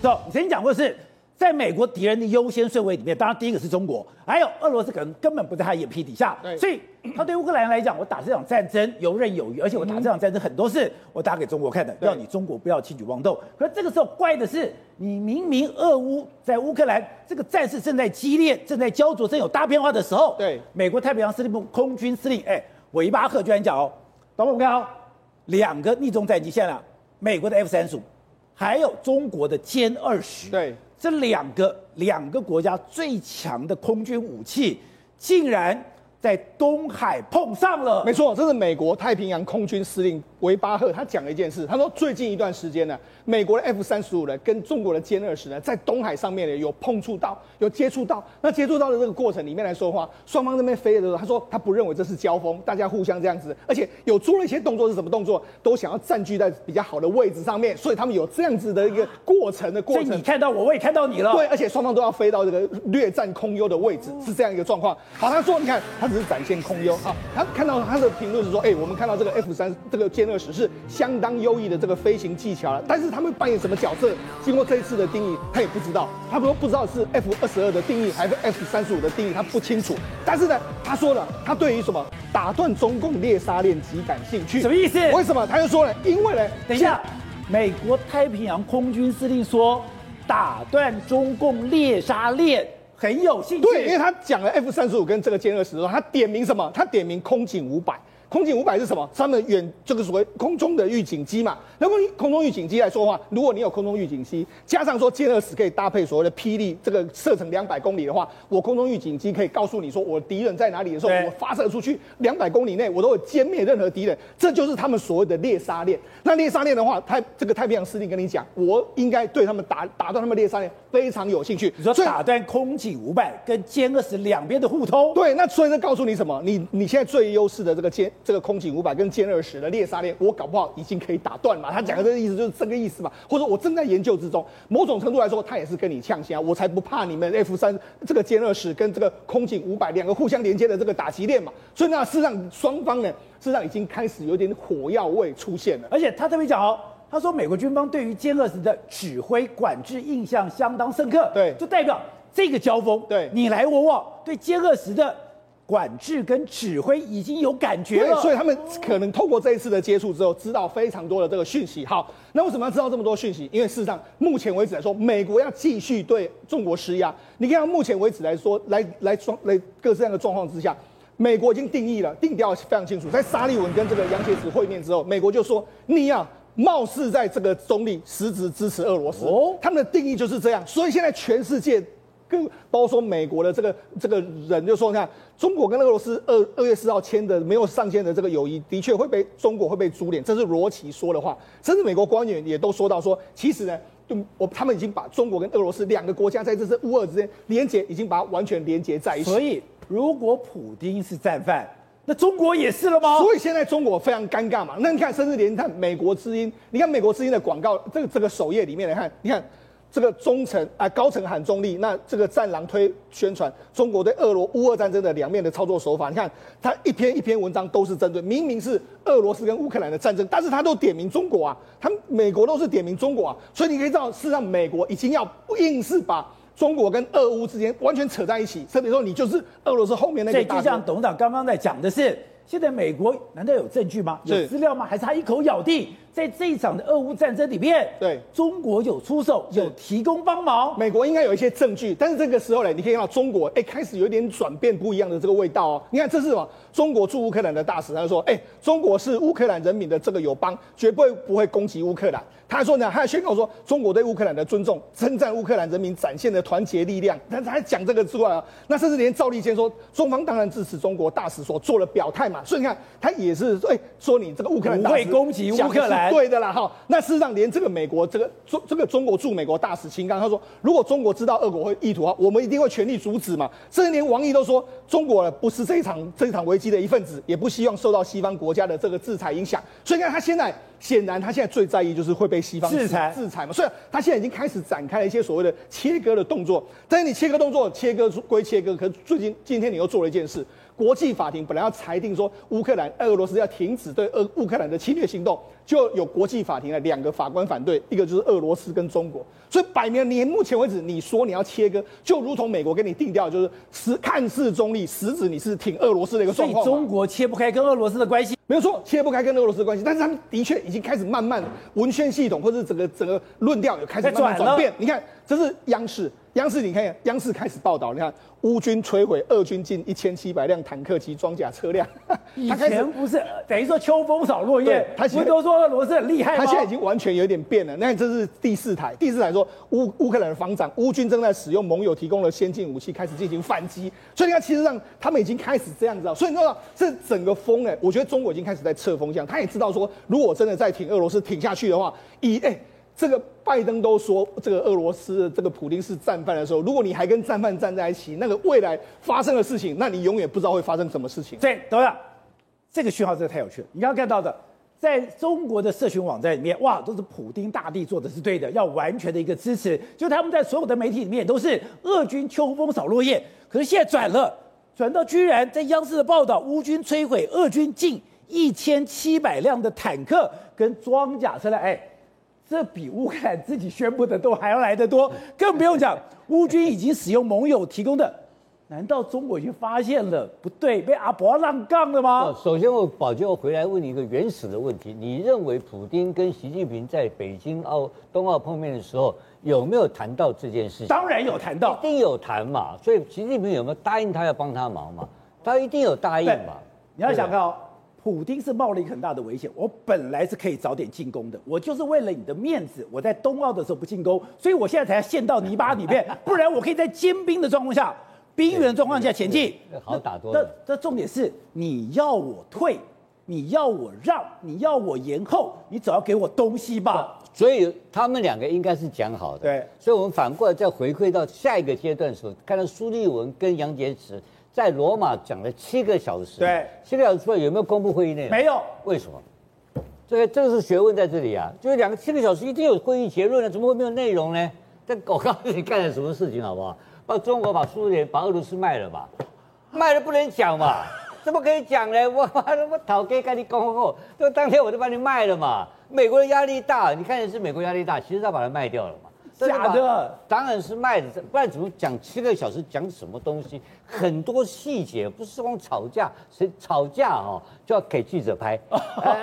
走，我曾经讲过是，在美国敌人的优先顺位里面，当然第一个是中国，还有俄罗斯可能根本不在他眼皮底下，对所以他对乌克兰人来讲，我打这场战争游刃有余，而且我打这场战争很多是我打给中国看的，要你中国不要轻举妄动。可是这个时候怪的是，你明明俄乌在乌克兰这个战事正在激烈、正在焦灼、正有大变化的时候，对美国太平洋司令部空军司令哎韦巴赫居然讲哦，等我们看哦，两个逆中战机现在美国的 F 三十五。还有中国的歼二十，对，这两个两个国家最强的空军武器，竟然在东海碰上了。没错，这是美国太平洋空军司令维巴赫他讲了一件事，他说最近一段时间呢，美国的 F 三十五呢跟中国的歼二十呢在东海上面呢有碰触到，有接触到。那接触到的这个过程里面来说的话，双方那边飞的时候，他说他不认为这是交锋，大家互相这样子，而且有做了一些动作是什么动作，都想要占据在比较好的位置上面，所以他们有这样子的一个过程的过程。所以你看到我，我也看到你了。对，而且双方都要飞到这个略占空优的位置，是这样一个状况。好，他说你看他只是展现空优，啊，他看到他的评论是说，哎，我们看到这个 F 三这个歼二十是相当优异的这个飞行技巧了，但是他们扮演什么角色？经过这一次的定义，他也不知道，他说不知道是 F 二十二的定义还是 F 三十五的定义，他不清楚。但是呢，他说了，他对于什么打断中共猎杀链极感兴趣。什么意思？为什么？他就说了，因为呢，等一下，美国太平洋空军司令说打断中共猎杀链很有兴趣。对，因为他讲了 F 三十五跟这个歼二十的时候，他点名什么？他点名空警五百。空警五百是什么？他们远这个所谓空中的预警机嘛。那么空中预警机来说的话，如果你有空中预警机，加上说歼二十可以搭配所谓的霹雳，这个射程两百公里的话，我空中预警机可以告诉你说我敌人在哪里的时候，我发射出去两百公里内，我都会歼灭任何敌人。这就是他们所谓的猎杀链。那猎杀链的话，太这个太平洋司令跟你讲，我应该对他们打打断他们猎杀链非常有兴趣。你说打断空警五百跟歼二十两边的互通？对，那所以这告诉你什么？你你现在最优势的这个歼。这个空警五百跟歼二十的猎杀链，我搞不好已经可以打断嘛？他讲的这个意思就是这个意思嘛？或者我正在研究之中，某种程度来说，他也是跟你呛声，我才不怕你们 F 三这个歼二十跟这个空警五百两个互相连接的这个打击链嘛？所以那，事实上双方呢，事实上已经开始有点火药味出现了。而且他特别讲哦，他说美国军方对于歼二十的指挥管制印象相当深刻，对，就代表这个交锋，对你来我往，对歼二十的。管制跟指挥已经有感觉了，所以他们可能透过这一次的接触之后，知道非常多的这个讯息。好，那为什么要知道这么多讯息？因为事实上，目前为止来说，美国要继续对中国施压。你看到目前为止来说，来来双来各式各样的状况之下，美国已经定义了，定调非常清楚。在沙利文跟这个杨洁篪会面之后，美国就说你要貌似在这个中立，实质支持俄罗斯。哦，他们的定义就是这样。所以现在全世界。跟包括说美国的这个这个人就说，你看中国跟俄罗斯二二月四号签的没有上线的这个友谊，的确会被中国会被株连，这是罗奇说的话。甚至美国官员也都说到说，其实呢，就我他们已经把中国跟俄罗斯两个国家在这次乌俄之间连接，已经把它完全连接在一起。所以，如果普京是战犯，那中国也是了吗？所以现在中国非常尴尬嘛。那你看，甚至连看美国之音，你看美国之音的广告，这个这个首页里面来看，你看。这个中层啊，高层喊中立，那这个战狼推宣传中国对俄罗乌俄战争的两面的操作手法。你看，他一篇一篇文章都是针对，明明是俄罗斯跟乌克兰的战争，但是他都点名中国啊，他美国都是点名中国啊，所以你可以知道，事实上美国已经要硬是把中国跟俄乌之间完全扯在一起，甚至说你就是俄罗斯后面那个大。所以就像董事长刚刚在讲的是，现在美国难道有证据吗？有资料吗？还是他一口咬定？在这一场的俄乌战争里面，对中国有出手，有提供帮忙。美国应该有一些证据，但是这个时候呢，你可以看到中国哎开始有点转变不一样的这个味道哦。你看这是什么？中国驻乌克兰的大使他就说，哎，中国是乌克兰人民的这个友邦，绝不会不会攻击乌克兰。他还说呢，他还宣告说中国对乌克兰的尊重，称赞乌克兰人民展现的团结力量。但是他还讲这个之外啊，那甚至连赵立坚说，中方当然支持中国大使所做了表态嘛。所以你看，他也是哎说你这个乌克兰不会攻击乌克兰。对的啦，哈，那事实上连这个美国这个中这个中国驻美国大使秦刚他说，如果中国知道俄国会意图啊，我们一定会全力阻止嘛。甚至连王毅都说，中国不是这一场这一场危机的一份子，也不希望受到西方国家的这个制裁影响。所以你看他现在显然他现在最在意就是会被西方制裁制裁嘛，所以他现在已经开始展开了一些所谓的切割的动作。但是你切割动作切割归切割，可是最近今天你又做了一件事。国际法庭本来要裁定说乌克兰、俄罗斯要停止对俄乌克兰的侵略行动，就有国际法庭的两个法官反对，一个就是俄罗斯跟中国。所以摆明你目前为止你说你要切割，就如同美国跟你定调，就是实看似中立，实质你是挺俄罗斯的一个状况。所以中国切不开跟俄罗斯的关系，没有错，切不开跟俄罗斯的关系。但是他们的确已经开始慢慢文宣系统或者整个整个论调有开始慢慢转变。你看，这是央视。央视，你看，央视开始报道，你看乌军摧毁俄军近一千七百辆坦克及装甲车辆。以 前不是等于说秋风扫落叶，他不都说俄罗斯很厉害吗？他现在已经完全有点变了。那这是第四台，第四台说乌乌克兰的防长，乌军正在使用盟友提供的先进武器，开始进行反击。所以你看，其实上他们已经开始这样子了。所以你知道，这整个风哎，我觉得中国已经开始在测风向。他也知道说，如果真的再挺俄罗斯挺下去的话，以哎。这个拜登都说这个俄罗斯这个普丁是战犯的时候，如果你还跟战犯站在一起，那个未来发生的事情，那你永远不知道会发生什么事情。对，等等，这个讯号真的太有趣了。你刚刚看到的，在中国的社群网站里面，哇，都是普丁大帝做的是对的，要完全的一个支持。就他们在所有的媒体里面都是俄军秋风扫落叶，可是现在转了，转到居然在央视的报道，乌军摧毁俄军近一千七百辆的坦克跟装甲车辆，哎。这比乌克兰自己宣布的都还要来得多，更不用讲，乌军已经使用盟友提供的，难道中国已经发现了不对，被阿伯浪杠了吗？首先，我宝杰回来问你一个原始的问题：你认为普京跟习近平在北京奥冬奥碰面的时候有没有谈到这件事情？当然有谈到，一定有谈嘛。所以习近平有没有答应他要帮他忙嘛？他一定有答应嘛？你要想看哦。普京是冒了一个很大的危险。我本来是可以早点进攻的，我就是为了你的面子，我在冬奥的时候不进攻，所以我现在才要陷到泥巴里面，不然我可以在坚冰的状况下、冰原状况下前进。好打多了。这这重点是你要我退，你要我让，你要我延后，你总要给我东西吧。所以他们两个应该是讲好的。对。所以我们反过来再回馈到下一个阶段的时候，看到苏立文跟杨洁篪。在罗马讲了七个小时，对，七个小时出来有没有公布会议内容？没有，为什么？这个这个是学问在这里啊，就是两个七个小时一定有会议结论的，怎么会没有内容呢？这我告诉你干了什么事情好不好？把中国把苏联把俄罗斯卖了吧，卖了不能讲嘛，怎么可以讲呢？我我我讨给跟你讲后，就当天我就把你卖了嘛。美国的压力大，你看的是美国压力大，其实他把它卖掉了嘛。假的，当然是卖的，不然怎么讲七个小时讲什么东西？很多细节不是光吵架，谁吵架哦就要给记者拍，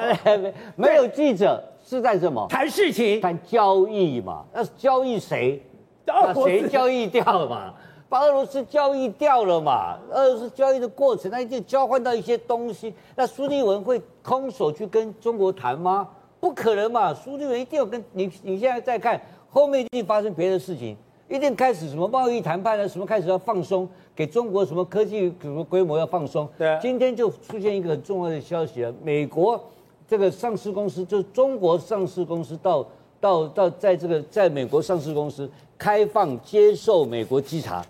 没有记者是在什么？谈事情，谈交易嘛？那交易谁？把谁交易掉了嘛？把俄罗斯交易掉了嘛？俄罗斯交易的过程，那一定交换到一些东西。那苏立文会空手去跟中国谈吗？不可能嘛！苏立文一定要跟你，你现在再看。后面一定发生别的事情，一定开始什么贸易谈判呢？什么开始要放松，给中国什么科技什么规模要放松？对啊，今天就出现一个很重要的消息啊，美国这个上市公司，就是中国上市公司到到到在这个在美国上市公司开放接受美国稽查，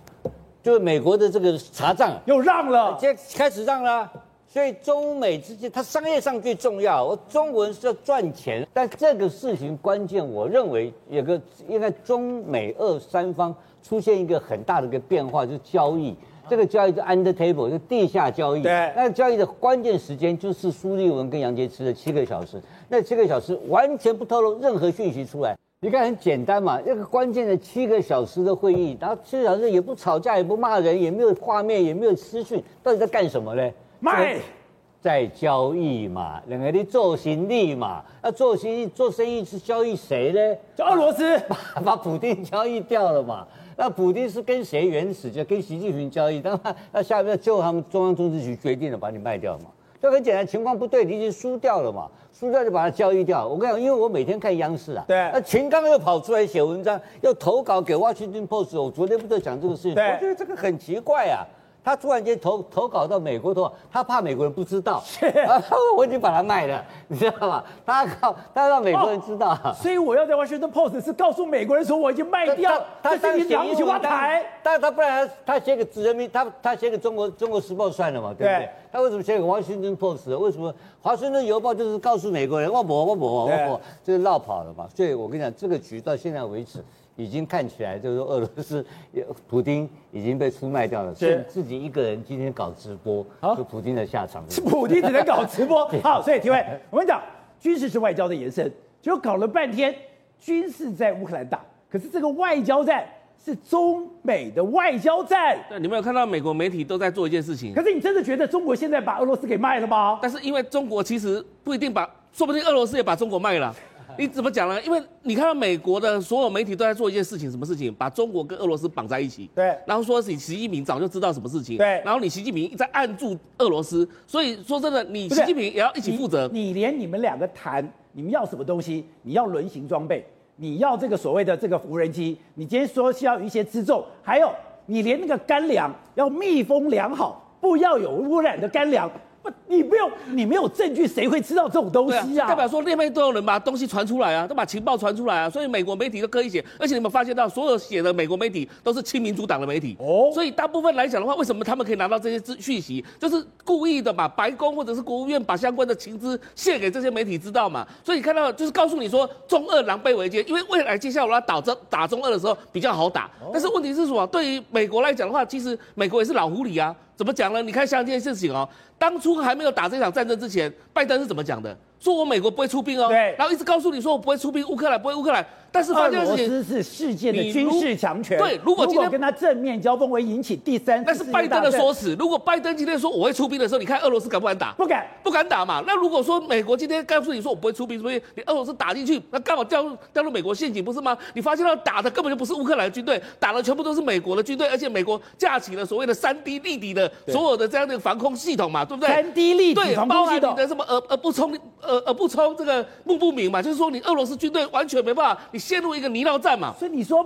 就是美国的这个查账又让了，接开始让了。所以中美之间，它商业上最重要。我中国人是要赚钱，但这个事情关键，我认为有个应该中美二三方出现一个很大的一个变化，就是交易。这个交易是 under table，就地下交易。对。那交易的关键时间就是苏立文跟杨洁篪的七个小时，那七个小时完全不透露任何讯息出来。你看很简单嘛，那个关键的七个小时的会议，然后七个小时也不吵架，也不骂人，也没有画面，也没有私讯，到底在干什么呢？卖，在交易嘛，两个人做生意嘛，那做生意做生意是交易谁呢？就俄罗斯把 把普丁交易掉了嘛？那普丁是跟谁原始？就跟习近平交易，当然那下面最后他们中央政治局决定了把你卖掉嘛？就很简单，情况不对，你已经输掉了嘛？输掉就把它交易掉。我跟你讲，因为我每天看央视啊，对，那秦刚又跑出来写文章，又投稿给 Washington Post，我昨天不就讲这个事情？对，我觉得这个很奇怪啊。他突然间投投稿到美国投稿，他怕美国人不知道，是 我已经把它卖了，你知道吗？他靠，他让美国人知道，所以我要在 Washington Post 是告诉美国人说我已经卖掉，他这是你了不起挖台，但他不然他他写给人民，他他写给中国中国时报算了嘛，对不对？他为什么写给 Washington Post？为什么华盛顿邮报就是告诉美国人，我不我不我不，就是落跑了嘛？所以我跟你讲，这个局到现在为止。已经看起来就是说，俄罗斯也普京已经被出卖掉了，是自己一个人今天搞直播，就普京的下场是普京只能搞直播。好，所以提问，我跟你讲，军事是外交的延伸，就搞了半天，军事在乌克兰打，可是这个外交战是中美的外交战。对，你没有看到美国媒体都在做一件事情？可是你真的觉得中国现在把俄罗斯给卖了吗？但是因为中国其实不一定把，说不定俄罗斯也把中国卖了。你怎么讲呢？因为你看到美国的所有媒体都在做一件事情，什么事情？把中国跟俄罗斯绑在一起。对。然后说你习近平早就知道什么事情。对。然后你习近平在按住俄罗斯，所以说真的，你习近平也要一起负责。你，你连你们两个谈，你们要什么东西？你要轮型装备，你要这个所谓的这个无人机，你今天说需要一些辎重，还有你连那个干粮要密封良好，不要有污染的干粮。你不用，你没有证据，谁会知道这种东西啊？啊代表说那边都有人把东西传出来啊，都把情报传出来啊，所以美国媒体都可以写。而且你们发现到，所有写的美国媒体都是亲民主党的媒体哦。所以大部分来讲的话，为什么他们可以拿到这些资讯息？就是故意的把白宫或者是国务院把相关的情资献给这些媒体知道嘛。所以看到就是告诉你说，中二狼狈为奸，因为未来接下来我要打这打中二的时候比较好打。但是问题是什么？对于美国来讲的话，其实美国也是老狐狸啊。怎么讲呢？你看像这件事情哦，当初还没有打这场战争之前，拜登是怎么讲的？说我美国不会出兵哦，对，然后一直告诉你说我不会出兵，乌克兰不会乌克兰。但是发现俄罗斯是世界的军事强权。对，如果今天跟他正面交锋会引起第三次，那是拜登的说辞。如果拜登今天说我会出兵的时候，你看俄罗斯敢不敢打？不敢，不敢打嘛。那如果说美国今天告诉你说我不会出兵，所以你俄罗斯打进去，那刚好掉入掉入美国陷阱，不是吗？你发现到打的根本就不是乌克兰军队，打的全部都是美国的军队，而且美国架起了所谓的三 D 立体的所有的这样的防空系统嘛，对不对？三 D 立体防空系统。包含你的什么呃呃不冲呃呃不冲这个目不明嘛，就是说你俄罗斯军队完全没办法，你陷入一个泥淖战嘛。所以你说，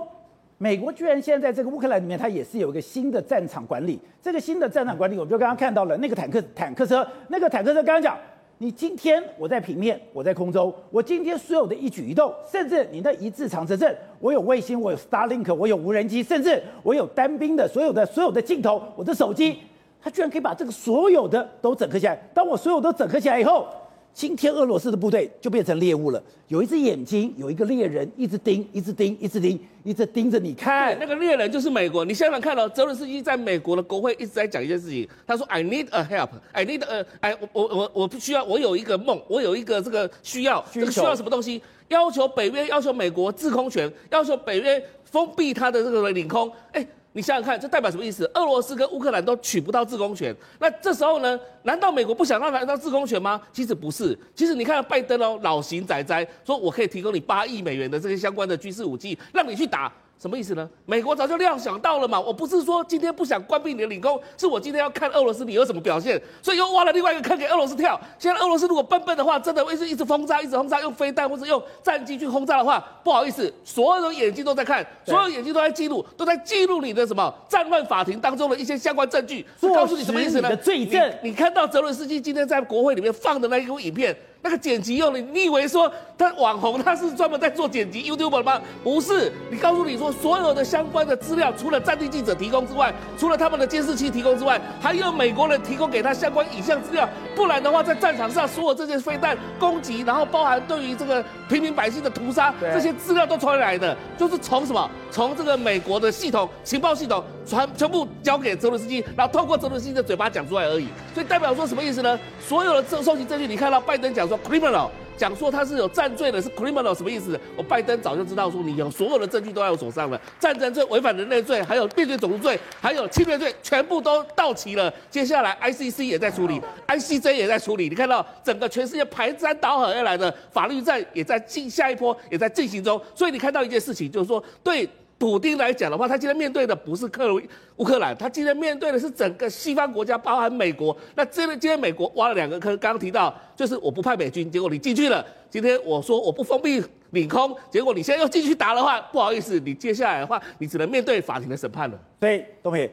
美国居然现在这个乌克兰里面，它也是有一个新的战场管理。这个新的战场管理，我们就刚刚看到了那个坦克坦克车，那个坦克车刚刚讲，你今天我在平面，我在空中，我今天所有的一举一动，甚至你的一字长蛇阵，我有卫星，我有 Starlink，我有无人机，甚至我有单兵的所有的所有的镜头，我的手机，它居然可以把这个所有的都整合起来。当我所有都整合起来以后。今天俄罗斯的部队就变成猎物了，有一只眼睛，有一个猎人一直盯，一直盯，一直盯，一直盯着你看。那个猎人就是美国。你想想看到、泽伦斯基在美国的国会一直在讲一件事情，他说：“I need a help, I need a，哎，我我我我不需要，我有一个梦，我有一个这个需要，这个需要什么东西？要求北约，要求美国制空权，要求北约封闭他的这个领空。哎。”你想想看，这代表什么意思？俄罗斯跟乌克兰都取不到制空权，那这时候呢？难道美国不想让他拿到制空权吗？其实不是，其实你看拜登哦，老型仔仔说，我可以提供你八亿美元的这些相关的军事武器，让你去打。什么意思呢？美国早就料想到了嘛。我不是说今天不想关闭你的领空，是我今天要看俄罗斯你有什么表现，所以又挖了另外一个坑给俄罗斯跳。现在俄罗斯如果笨笨的话，真的会是一直轰炸，一直轰炸，用飞弹或者用战机去轰炸的话，不好意思，所有的眼睛都在看，所有眼睛都在记录，都在记录你的什么战乱法庭当中的一些相关证据，是告诉你什么意思呢？罪证。你看到泽伦斯基今天在国会里面放的那一部影片。那个剪辑用的，你以为说他网红他是专门在做剪辑 YouTuber 吗？不是，你告诉你说所有的相关的资料，除了战地记者提供之外，除了他们的监视器提供之外，还有美国人提供给他相关影像资料。不然的话，在战场上所有这些飞弹攻击，然后包含对于这个平民百姓的屠杀，这些资料都传来的，就是从什么？从这个美国的系统情报系统传全部交给泽伦斯基，然后透过泽伦斯基的嘴巴讲出来而已。所以代表说什么意思呢？所有的这收集证据，你看到拜登讲。说 criminal 讲说他是有战罪的，是 criminal 什么意思？我拜登早就知道说你有所有的证据都在我手上了，战争罪、违反人类罪，还有灭绝种族罪，还有侵略罪，全部都到齐了。接下来 ICC 也在处理，ICJ 也在处理。你看到整个全世界排山倒海而来的法律战也在进下一波也在进行中。所以你看到一件事情，就是说对。普丁来讲的话，他今天面对的不是克鲁乌克兰，他今天面对的是整个西方国家，包含美国。那今天今天美国挖了两个坑，刚刚提到就是我不派美军，结果你进去了。今天我说我不封闭领空，结果你现在又进去打的话，不好意思，你接下来的话，你只能面对法庭的审判了。所以东平，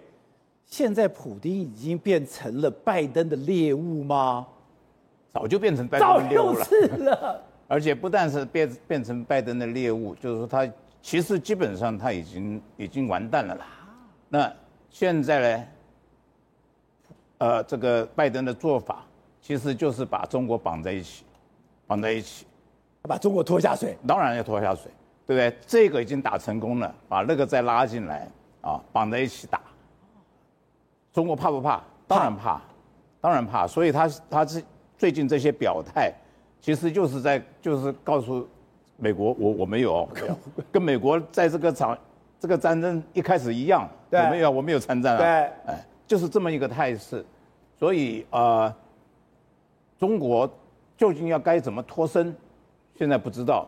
现在普丁已经变成了拜登的猎物吗？早就变成拜登的猎物了。早就是了。而且不但是变变成拜登的猎物，就是说他其实基本上他已经已经完蛋了啦。那现在呢？呃，这个拜登的做法其实就是把中国绑在一起，绑在一起，把中国拖下水。当然要拖下水，对不对？这个已经打成功了，把那个再拉进来啊，绑在一起打。中国怕不怕？当然怕，当然怕。所以他他是最近这些表态。其实就是在就是告诉美国，我我没有，跟美国在这个场这个战争一开始一样，我没有我没有参战啊，对，哎，就是这么一个态势，所以呃，中国究竟要该怎么脱身，现在不知道。